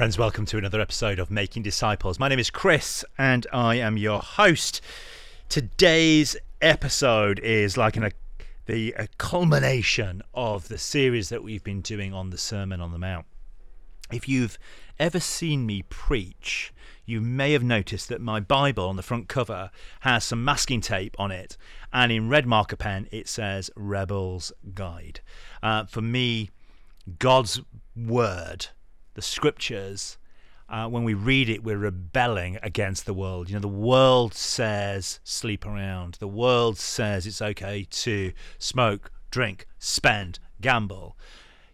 Friends, welcome to another episode of Making Disciples. My name is Cris and I am your host. Today's episode is like an, a, the a culmination of the series that we've been doing on the Sermon on the Mount. If you've ever seen me preach, you may have noticed that my Bible on the front cover has some masking tape on it, and in red marker pen it says Rebel's Guide. Uh, for me, God's Word, the Scriptures, uh, when we read it, we're rebelling against the world. You know, the world says sleep around. The world says it's okay to smoke, drink, spend, gamble.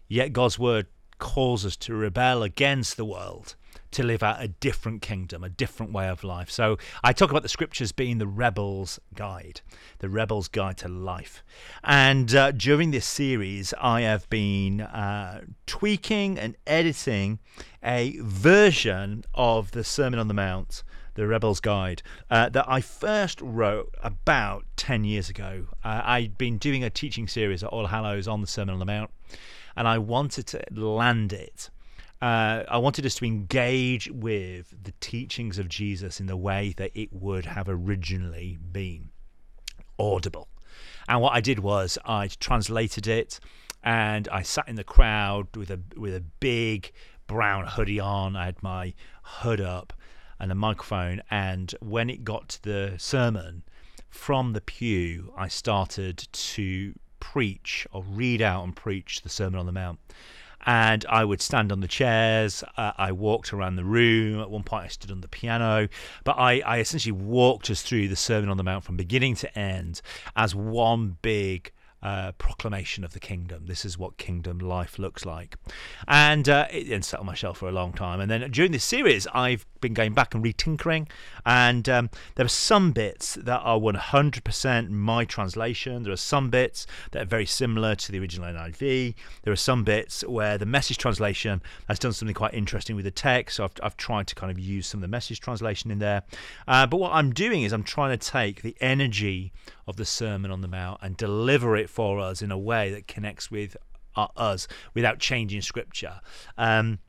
Yet God's word calls us to rebel against the world to live out a different kingdom, a different way of life. So I talk about the scriptures being the rebel's guide, the rebel's guide to life. And uh, during this series, I have been uh, tweaking and editing a version of the Sermon on the Mount. The Rebel's Guide, uh, that I first wrote about 10 years ago. Uh, I'd been doing a teaching series at All Hallows on the Sermon on the Mount, and I wanted to land it uh, I wanted us to engage with the teachings of Jesus in the way that it would have originally been audible. And what I did was I translated it and I sat in the crowd with a with a big brown hoodie on. I had my hood up and a microphone and when it got to the sermon from the pew I started to preach or read out and preach the Sermon on the Mount and I would stand on the chairs. Uh, I walked around the room. At one point, I stood on the piano. But I, I essentially walked us through the Sermon on the Mount from beginning to end as one big uh, proclamation of the kingdom. This is what kingdom life looks like. And uh, it sat on my shelf for a long time. And then during this series, I've been going back and retinkering. And um, there are some bits that are 100% my translation. There are some bits that are very similar to the original NIV. There are some bits where the message translation has done something quite interesting with the text. So I've, I've tried to kind of use some of the message translation in there. Uh, but what I'm doing is I'm trying to take the energy of the Sermon on the Mount and deliver it for us in a way that connects with uh, us without changing scripture. Um,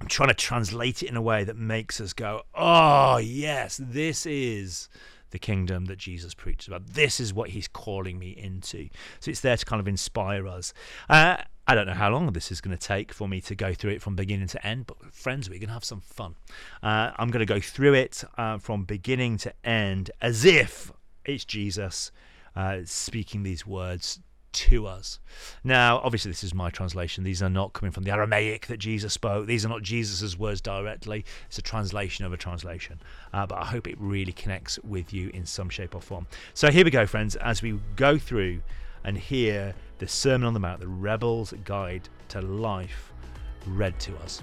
I'm trying to translate it in a way that makes us go, oh, yes, this is the kingdom that Jesus preaches about. This is what he's calling me into. So it's there to kind of inspire us. Uh, I don't know how long this is going to take for me to go through it from beginning to end, but friends, we're going to have some fun. Uh, I'm going to go through it uh, from beginning to end as if it's Jesus uh, speaking these words to us. Now, obviously, this is my translation. These are not coming from the Aramaic that Jesus spoke. These are not Jesus' words directly. It's a translation of a translation. Uh, but I hope it really connects with you in some shape or form. So here we go, friends, as we go through and hear the Sermon on the Mount, the Rebel's Guide to Life, read to us.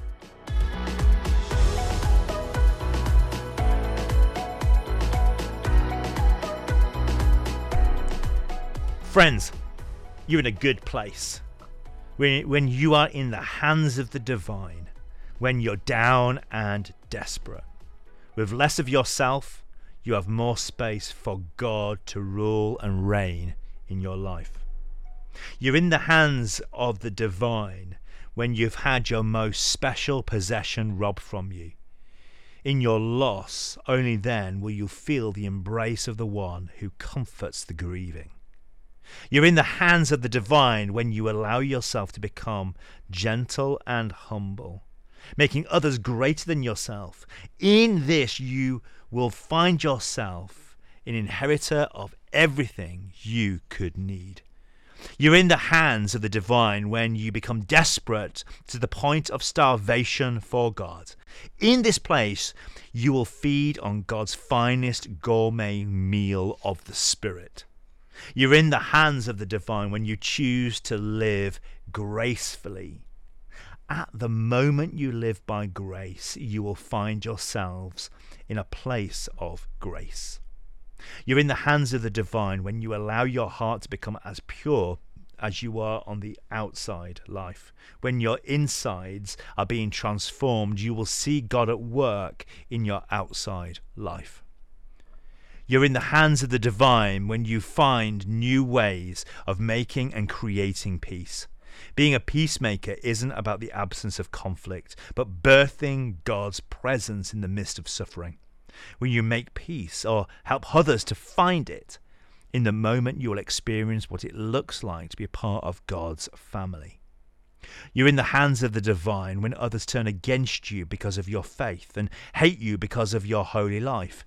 Friends, you're in a good place. When, when you are in the hands of the divine, when you're down and desperate. With less of yourself, you have more space for God to rule and reign in your life. You're in the hands of the divine when you've had your most special possession robbed from you. In your loss, only then will you feel the embrace of the one who comforts the grieving. You're in the hands of the divine when you allow yourself to become gentle and humble, making others greater than yourself. In this, you will find yourself an inheritor of everything you could need. You're in the hands of the divine when you become desperate to the point of starvation for God. In this place, you will feed on God's finest gourmet meal of the Spirit. You're in the hands of the divine when you choose to live gracefully. At the moment you live by grace, you will find yourselves in a place of grace. You're in the hands of the divine when you allow your heart to become as pure as you are on the outside life. When your insides are being transformed, you will see God at work in your outside life. You're in the hands of the divine when you find new ways of making and creating peace. Being a peacemaker isn't about the absence of conflict, but birthing God's presence in the midst of suffering. When you make peace or help others to find it, in the moment you will experience what it looks like to be a part of God's family. You're in the hands of the divine when others turn against you because of your faith and hate you because of your holy life.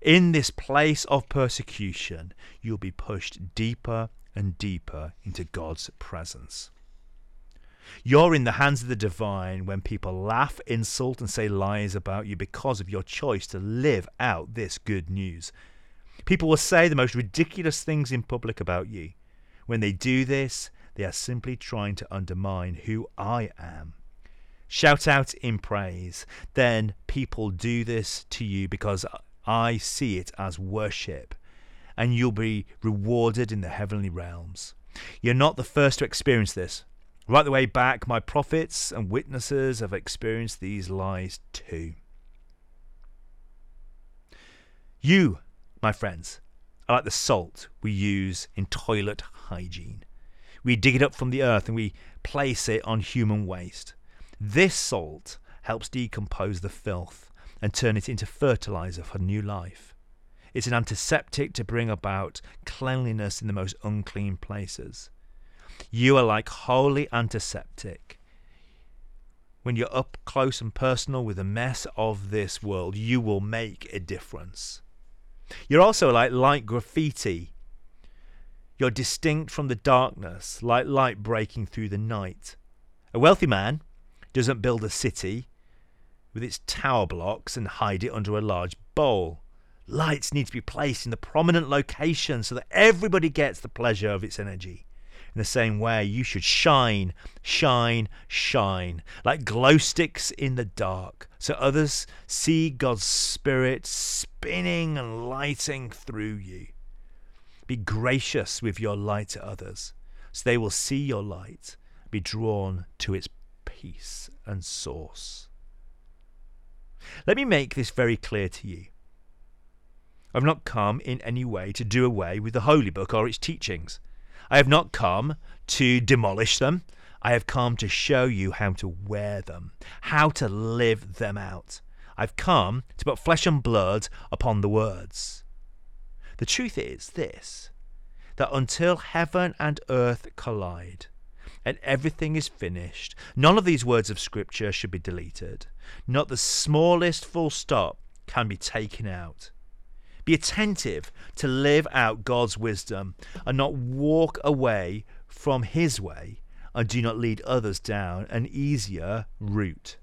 In this place of persecution, you'll be pushed deeper and deeper into God's presence. You're in the hands of the divine when people laugh, insult, and say lies about you because of your choice to live out this good news. People will say the most ridiculous things in public about you. When they do this, they are simply trying to undermine who I am. Shout out in praise. Then people do this to you because I see it as worship, and you'll be rewarded in the heavenly realms. You're not the first to experience this. Right the way back, my prophets and witnesses have experienced these lies too. You, my friends, are like the salt we use in toilet hygiene. We dig it up from the earth and we place it on human waste. This salt helps decompose the filth and turn it into fertilizer for new life. It's an antiseptic to bring about cleanliness in the most unclean places. You are like holy antiseptic. When you're up close and personal with the mess of this world, you will make a difference. You're also like light graffiti you're distinct from the darkness, like light breaking through the night. A wealthy man doesn't build a city with its tower blocks and hide it under a large bowl. Lights need to be placed in the prominent location so that everybody gets the pleasure of its energy. In the same way, you should shine, shine, shine, like glow sticks in the dark, so others see God's Spirit spinning and lighting through you. Be gracious with your light to others, so they will see your light, be drawn to its peace and source. Let me make this very clear to you. I've not come in any way to do away with the Holy Book or its teachings. I have not come to demolish them. I have come to show you how to wear them, how to live them out. I've come to put flesh and blood upon the words. The truth is this that until heaven and earth collide and everything is finished, none of these words of Scripture should be deleted. Not the smallest full stop can be taken out. Be attentive to live out God's wisdom and not walk away from His way and do not lead others down an easier route.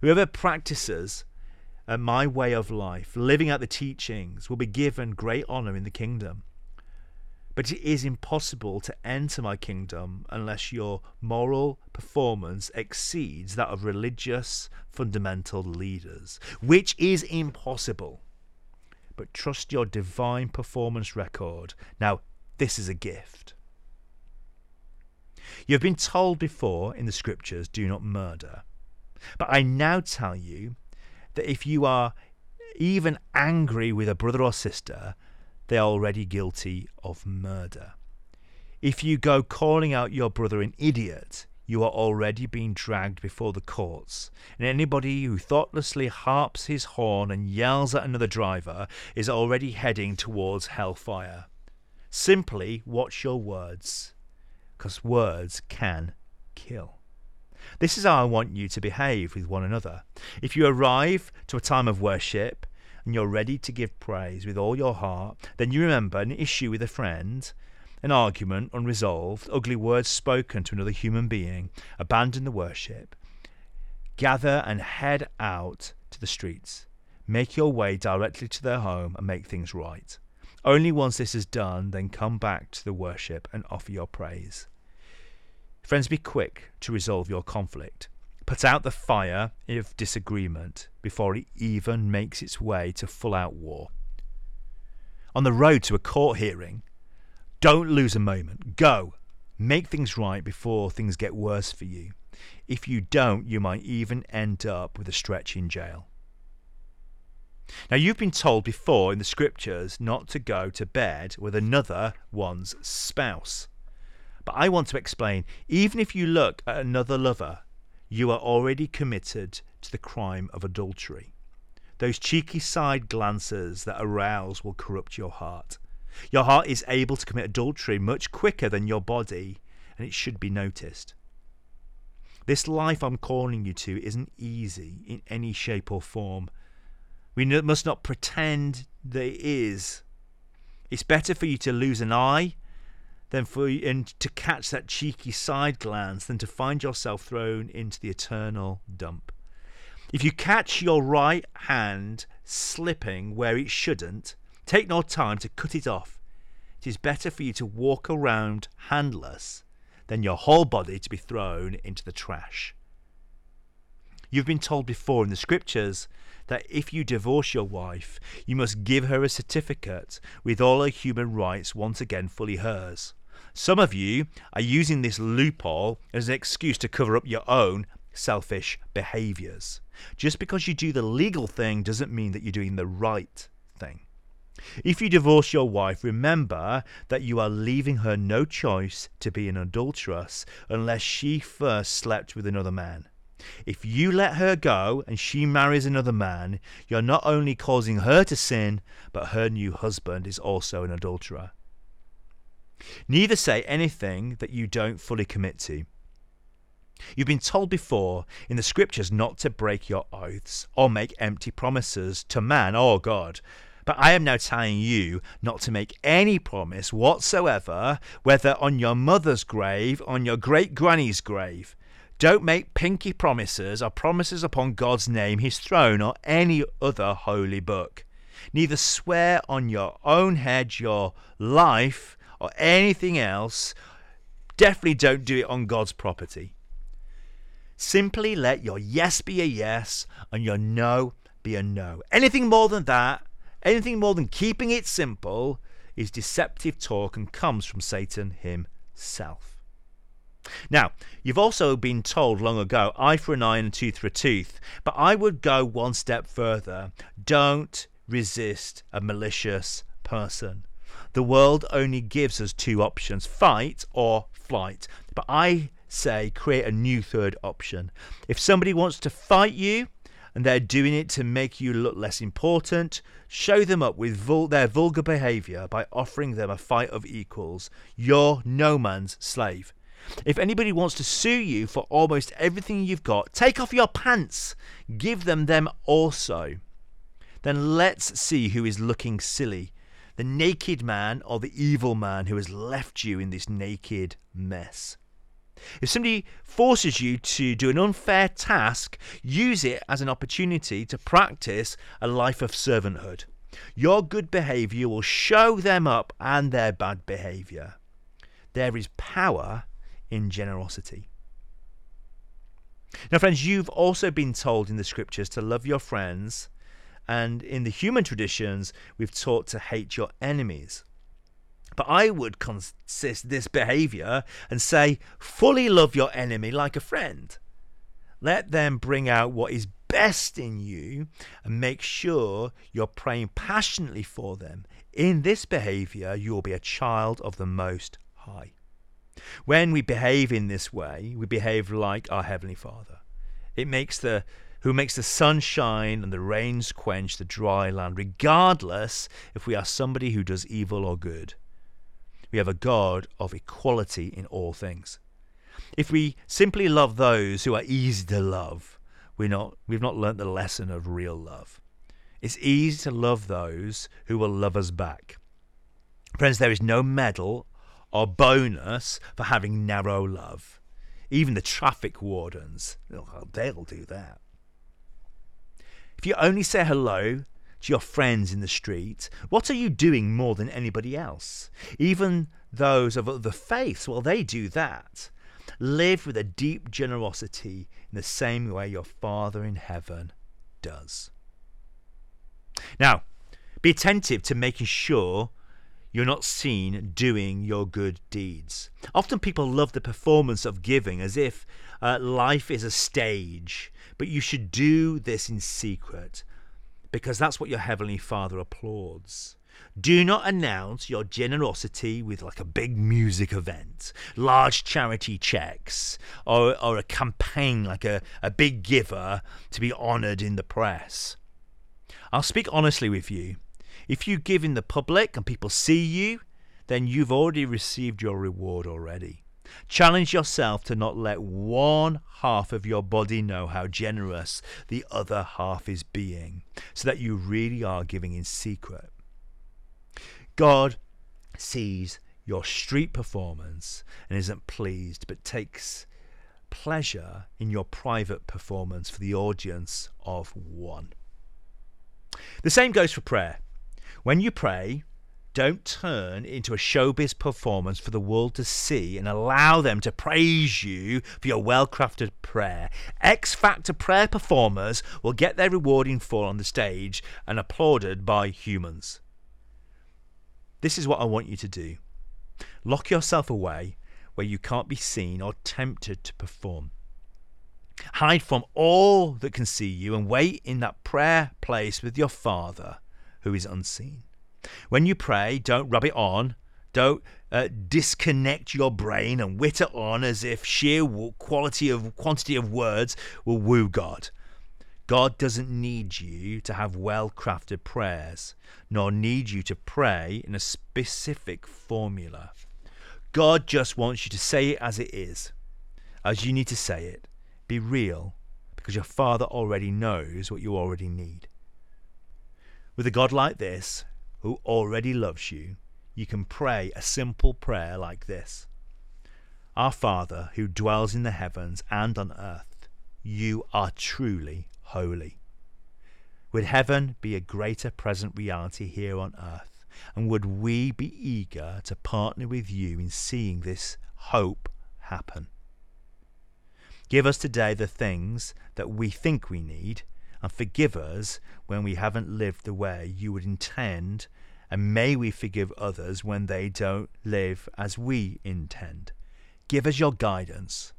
Whoever practices uh, my way of life, living out the teachings, will be given great honour in the kingdom. But it is impossible to enter my kingdom unless your moral performance exceeds that of religious fundamental leaders, which is impossible. But trust your divine performance record. Now, this is a gift. You have been told before in the scriptures, do not murder. But I now tell you that if you are even angry with a brother or sister, they are already guilty of murder. If you go calling out your brother an idiot, you are already being dragged before the courts, and anybody who thoughtlessly harps his horn and yells at another driver is already heading towards hellfire. Simply watch your words, because words can kill. This is how I want you to behave with one another. If you arrive to a time of worship and you're ready to give praise with all your heart, then you remember an issue with a friend, an argument unresolved, ugly words spoken to another human being, abandon the worship, gather and head out to the streets. Make your way directly to their home and make things right. Only once this is done, then come back to the worship and offer your praise. Friends, be quick to resolve your conflict. Put out the fire of disagreement before it even makes its way to full out war. On the road to a court hearing, don't lose a moment. Go. Make things right before things get worse for you. If you don't, you might even end up with a stretch in jail. Now, you've been told before in the scriptures not to go to bed with another one's spouse. But I want to explain even if you look at another lover, you are already committed to the crime of adultery. Those cheeky side glances that arouse will corrupt your heart. Your heart is able to commit adultery much quicker than your body, and it should be noticed. This life I'm calling you to isn't easy in any shape or form. We must not pretend that it is. It's better for you to lose an eye than for and to catch that cheeky side glance than to find yourself thrown into the eternal dump. If you catch your right hand slipping where it shouldn't, take no time to cut it off. It is better for you to walk around handless than your whole body to be thrown into the trash. You've been told before in the scriptures that if you divorce your wife, you must give her a certificate with all her human rights once again fully hers. Some of you are using this loophole as an excuse to cover up your own selfish behaviors. Just because you do the legal thing doesn't mean that you're doing the right thing. If you divorce your wife, remember that you are leaving her no choice to be an adulteress unless she first slept with another man. If you let her go and she marries another man, you're not only causing her to sin, but her new husband is also an adulterer. Neither say anything that you don't fully commit to. You've been told before in the scriptures not to break your oaths or make empty promises to man or God. But I am now telling you not to make any promise whatsoever, whether on your mother's grave, on your great granny's grave. Don't make pinky promises or promises upon God's name, his throne, or any other holy book. Neither swear on your own head, your life, or anything else. Definitely don't do it on God's property. Simply let your yes be a yes and your no be a no. Anything more than that, anything more than keeping it simple, is deceptive talk and comes from Satan himself. Now, you've also been told long ago eye for an eye and tooth for a tooth, but I would go one step further. Don't resist a malicious person. The world only gives us two options fight or flight. But I say create a new third option. If somebody wants to fight you and they're doing it to make you look less important, show them up with vul- their vulgar behavior by offering them a fight of equals. You're no man's slave. If anybody wants to sue you for almost everything you've got, take off your pants. Give them them also. Then let's see who is looking silly the naked man or the evil man who has left you in this naked mess. If somebody forces you to do an unfair task, use it as an opportunity to practice a life of servanthood. Your good behavior will show them up and their bad behavior. There is power in generosity. Now, friends, you've also been told in the scriptures to love your friends, and in the human traditions, we've taught to hate your enemies. But I would consist this behavior and say, fully love your enemy like a friend. Let them bring out what is best in you and make sure you're praying passionately for them. In this behavior, you will be a child of the Most High. When we behave in this way, we behave like our Heavenly Father. It makes the who makes the sun shine and the rains quench the dry land, regardless if we are somebody who does evil or good. We have a God of equality in all things. If we simply love those who are easy to love, we're not, we've not learnt the lesson of real love. It's easy to love those who will love us back. Friends, there is no medal or bonus for having narrow love. Even the traffic wardens, they'll do that. If you only say hello to your friends in the street, what are you doing more than anybody else? Even those of other faiths, well, they do that. Live with a deep generosity in the same way your Father in heaven does. Now, be attentive to making sure you're not seen doing your good deeds. Often people love the performance of giving as if uh, life is a stage, but you should do this in secret because that's what your Heavenly Father applauds. Do not announce your generosity with like a big music event, large charity checks, or, or a campaign like a, a big giver to be honoured in the press. I'll speak honestly with you. If you give in the public and people see you, then you've already received your reward already. Challenge yourself to not let one half of your body know how generous the other half is being, so that you really are giving in secret. God sees your street performance and isn't pleased, but takes pleasure in your private performance for the audience of one. The same goes for prayer. When you pray, don't turn into a showbiz performance for the world to see and allow them to praise you for your well crafted prayer. X Factor prayer performers will get their reward in full on the stage and applauded by humans. This is what I want you to do lock yourself away where you can't be seen or tempted to perform. Hide from all that can see you and wait in that prayer place with your Father who is unseen. When you pray, don't rub it on. Don't uh, disconnect your brain and witter on as if sheer quality of quantity of words will woo God. God doesn't need you to have well crafted prayers, nor need you to pray in a specific formula. God just wants you to say it as it is, as you need to say it. Be real, because your Father already knows what you already need. With a God like this, who already loves you, you can pray a simple prayer like this Our Father, who dwells in the heavens and on earth, you are truly holy. Would heaven be a greater present reality here on earth? And would we be eager to partner with you in seeing this hope happen? Give us today the things that we think we need, and forgive us when we haven't lived the way you would intend, and may we forgive others when they don't live as we intend. Give us your guidance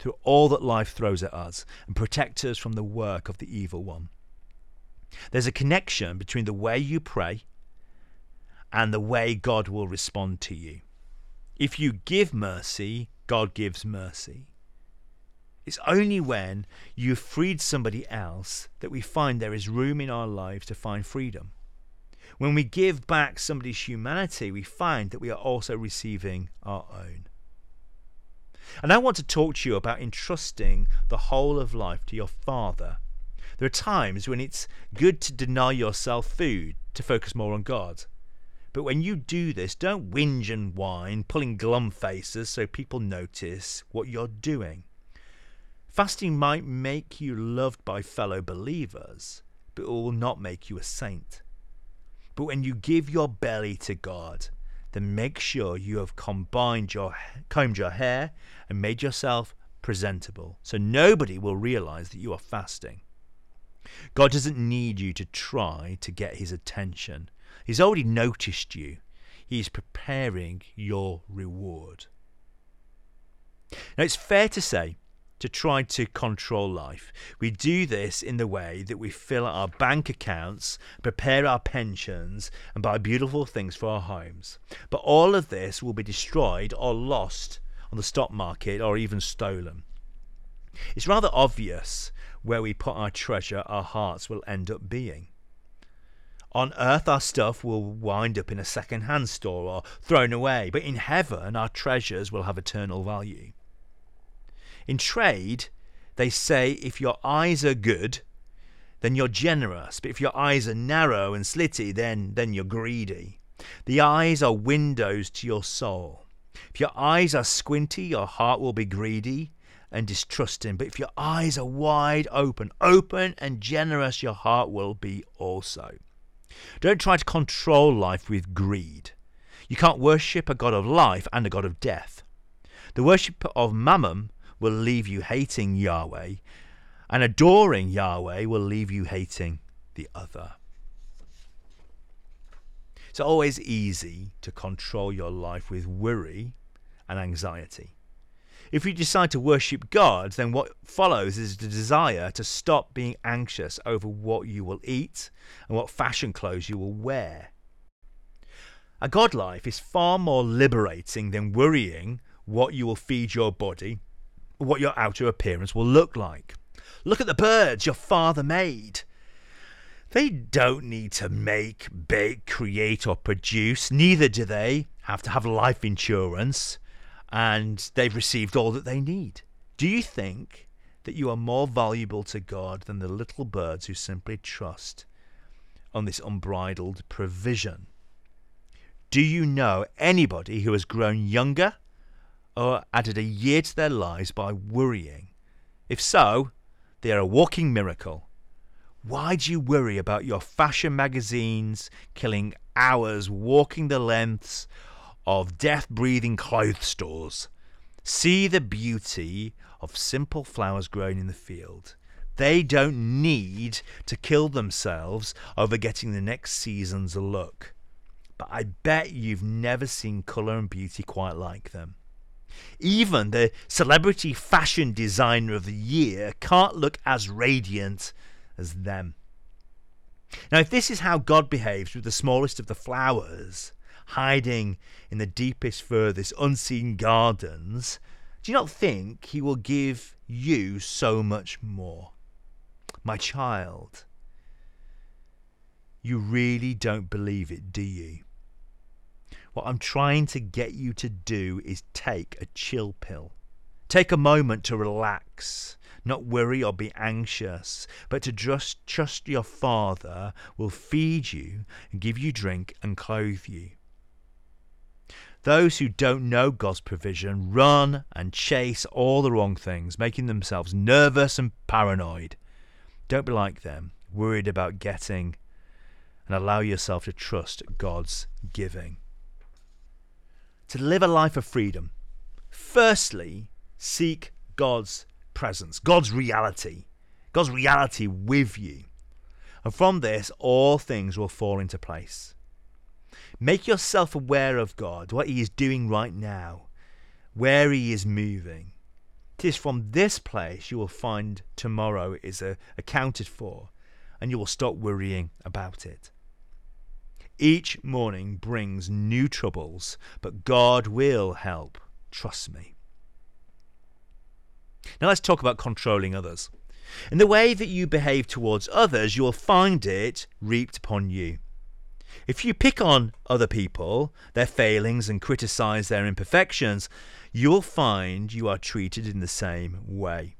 through all that life throws at us and protect us from the work of the evil one. There's a connection between the way you pray and the way God will respond to you. If you give mercy, God gives mercy. It's only when you've freed somebody else that we find there is room in our lives to find freedom. When we give back somebody's humanity, we find that we are also receiving our own. And I want to talk to you about entrusting the whole of life to your Father. There are times when it's good to deny yourself food to focus more on God. But when you do this, don't whinge and whine, pulling glum faces so people notice what you're doing. Fasting might make you loved by fellow believers, but it will not make you a saint. But when you give your belly to God, then make sure you have combined your combed your hair and made yourself presentable so nobody will realize that you are fasting. God doesn't need you to try to get his attention. He's already noticed you. He's preparing your reward. Now, it's fair to say to try to control life. We do this in the way that we fill our bank accounts, prepare our pensions, and buy beautiful things for our homes. But all of this will be destroyed or lost on the stock market or even stolen. It's rather obvious where we put our treasure, our hearts will end up being. On earth, our stuff will wind up in a second hand store or thrown away, but in heaven, our treasures will have eternal value. In trade, they say if your eyes are good, then you're generous. But if your eyes are narrow and slitty, then, then you're greedy. The eyes are windows to your soul. If your eyes are squinty, your heart will be greedy and distrusting. But if your eyes are wide open, open and generous, your heart will be also. Don't try to control life with greed. You can't worship a God of life and a God of death. The worship of Mammon will leave you hating Yahweh, and adoring Yahweh will leave you hating the other. It's always easy to control your life with worry and anxiety. If you decide to worship God, then what follows is the desire to stop being anxious over what you will eat and what fashion clothes you will wear. A God life is far more liberating than worrying what you will feed your body, what your outer appearance will look like. Look at the birds your father made. They don't need to make, bake, create, or produce. Neither do they have to have life insurance, and they've received all that they need. Do you think that you are more valuable to God than the little birds who simply trust on this unbridled provision? Do you know anybody who has grown younger or added a year to their lives by worrying? If so, they are a walking miracle. Why do you worry about your fashion magazines killing hours walking the lengths of death breathing clothes stores? See the beauty of simple flowers grown in the field. They don't need to kill themselves over getting the next season's look. But I bet you've never seen colour and beauty quite like them. Even the celebrity fashion designer of the year can't look as radiant as them. Now, if this is how God behaves with the smallest of the flowers, hiding in the deepest, furthest, unseen gardens, do you not think He will give you so much more? My child, you really don't believe it, do you? What I'm trying to get you to do is take a chill pill. Take a moment to relax, not worry or be anxious, but to just trust your Father will feed you and give you drink and clothe you. Those who don't know God's provision run and chase all the wrong things, making themselves nervous and paranoid. Don't be like them, worried about getting, and allow yourself to trust God's giving. To live a life of freedom, firstly, seek God's presence, God's reality, God's reality with you. And from this, all things will fall into place. Make yourself aware of God, what He is doing right now, where He is moving. It is from this place you will find tomorrow is uh, accounted for, and you will stop worrying about it. Each morning brings new troubles, but God will help. Trust me. Now let's talk about controlling others. In the way that you behave towards others, you will find it reaped upon you. If you pick on other people, their failings, and criticize their imperfections, you'll find you are treated in the same way.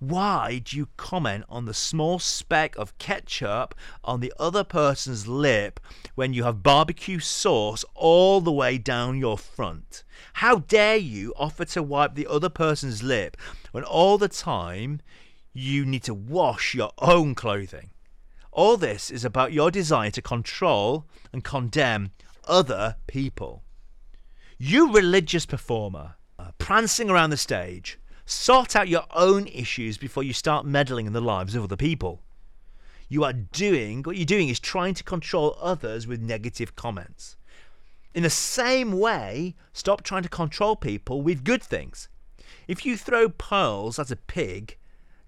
Why do you comment on the small speck of ketchup on the other person's lip when you have barbecue sauce all the way down your front? How dare you offer to wipe the other person's lip when all the time you need to wash your own clothing? All this is about your desire to control and condemn other people. You religious performer, prancing around the stage, sort out your own issues before you start meddling in the lives of other people. You are doing, what you're doing is trying to control others with negative comments. In the same way, stop trying to control people with good things. If you throw pearls at a pig,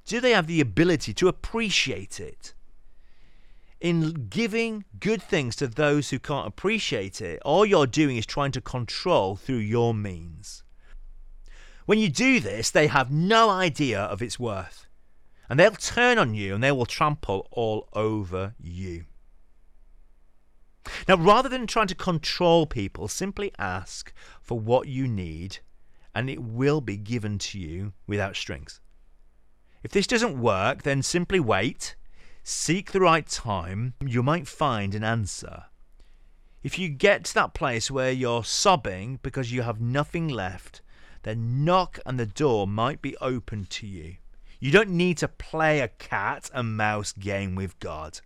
do they have the ability to appreciate it? in giving good things to those who can't appreciate it, all you're doing is trying to control through your means. When you do this, they have no idea of its worth. And they'll turn on you and they will trample all over you. Now, rather than trying to control people, simply ask for what you need and it will be given to you without strings. If this doesn't work, then simply wait Seek the right time, you might find an answer. If you get to that place where you're sobbing because you have nothing left, then knock and the door might be open to you. You don't need to play a cat and mouse game with God.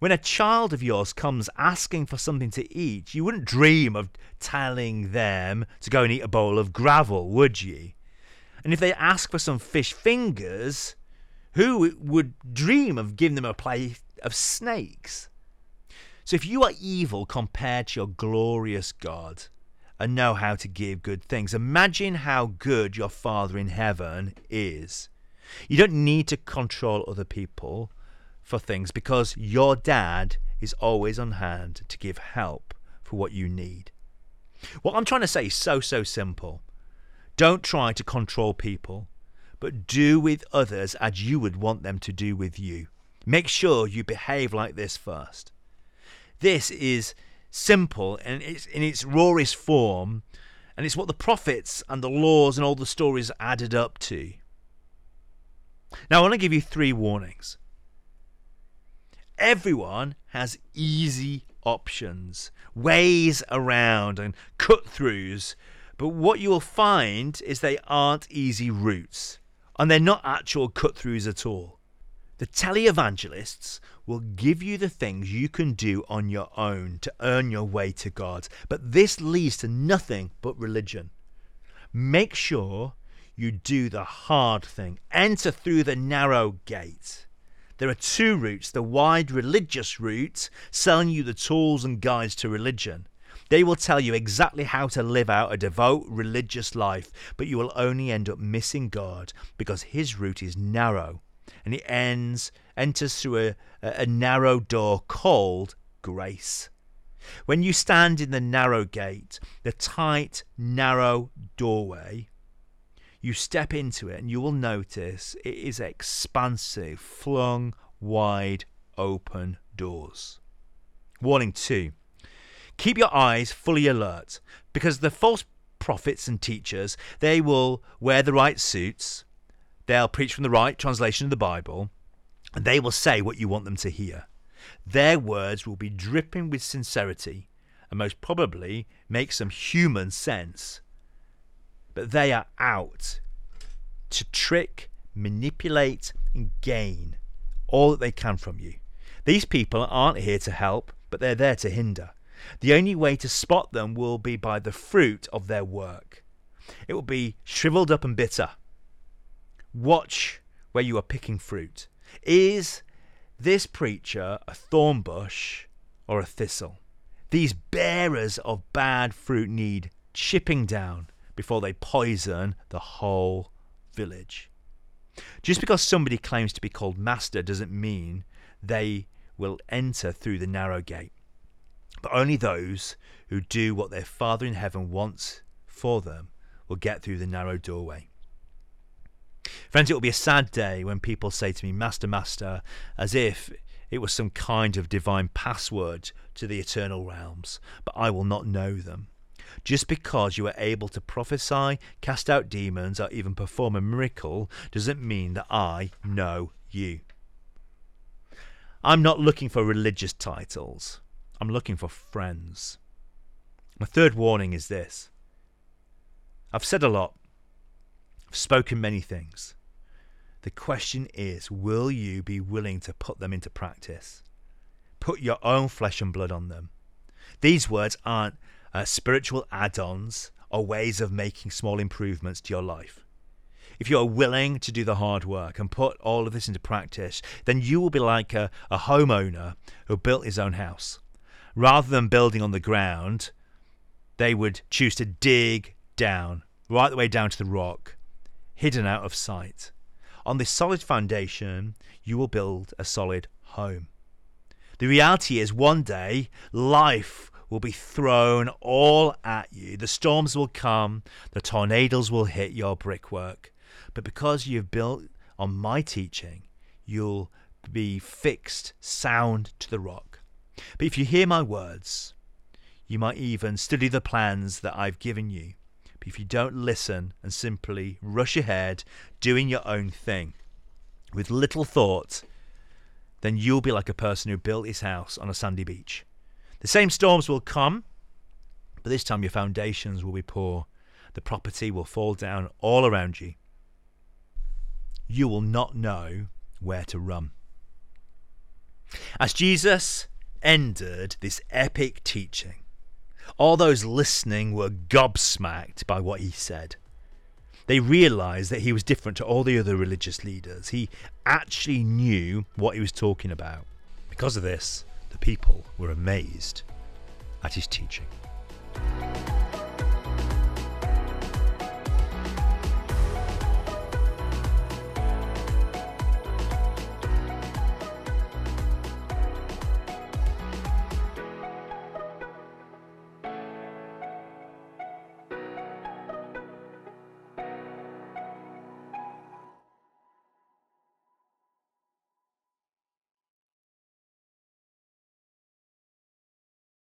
When a child of yours comes asking for something to eat, you wouldn't dream of telling them to go and eat a bowl of gravel, would you? And if they ask for some fish fingers, who would dream of giving them a plate of snakes? So if you are evil compared to your glorious God and know how to give good things, imagine how good your Father in heaven is. You don't need to control other people for things because your dad is always on hand to give help for what you need. What I'm trying to say is so, so simple. Don't try to control people, but do with others as you would want them to do with you. Make sure you behave like this first. This is simple and it's in its rawest form, and it's what the prophets and the laws and all the stories added up to. Now, I want to give you three warnings. Everyone has easy options, ways around, and cut throughs, but what you will find is they aren't easy routes, and they're not actual cut throughs at all. The televangelists will give you the things you can do on your own to earn your way to God, but this leads to nothing but religion. Make sure you do the hard thing. Enter through the narrow gate. There are two routes the wide religious route, selling you the tools and guides to religion. They will tell you exactly how to live out a devout religious life, but you will only end up missing God because his route is narrow and it ends enters through a, a narrow door called grace. When you stand in the narrow gate, the tight, narrow doorway, you step into it and you will notice it is expansive, flung wide open doors. Warning two keep your eyes fully alert because the false prophets and teachers they will wear the right suits they'll preach from the right translation of the bible and they will say what you want them to hear their words will be dripping with sincerity and most probably make some human sense but they are out to trick, manipulate, and gain all that they can from you. These people aren't here to help, but they're there to hinder. The only way to spot them will be by the fruit of their work. It will be shriveled up and bitter. Watch where you are picking fruit. Is this preacher a thorn bush or a thistle? These bearers of bad fruit need chipping down before they poison the whole village. Just because somebody claims to be called master doesn't mean they will enter through the narrow gate, but only those who do what their Father in heaven wants for them will get through the narrow doorway. Friends, it will be a sad day when people say to me, Master, Master, as if it was some kind of divine password to the eternal realms, but I will not know them. Just because you are able to prophesy, cast out demons, or even perform a miracle doesn't mean that I know you. I'm not looking for religious titles. I'm looking for friends. My third warning is this I've said a lot, spoken many things. The question is will you be willing to put them into practice? Put your own flesh and blood on them. These words aren't uh, spiritual add ons or ways of making small improvements to your life. If you are willing to do the hard work and put all of this into practice, then you will be like a, a homeowner who built his own house. Rather than building on the ground, they would choose to dig down, right the way down to the rock, hidden out of sight. On this solid foundation, you will build a solid home. The reality is, one day, life will be thrown all at you. The storms will come, the tornadoes will hit your brickwork. But because you've built on my teaching, you'll be fixed sound to the rock. But if you hear my words, you might even study the plans that I've given you. If you don't listen and simply rush ahead, doing your own thing, with little thought, then you'll be like a person who built his house on a sandy beach. The same storms will come, but this time your foundations will be poor. The property will fall down all around you. You will not know where to run. As Jesus ended this epic teaching, all those listening were gobsmacked by what he said. They realized that he was different to all the other religious leaders. He actually knew what he was talking about. Because of this, the people were amazed at his teaching.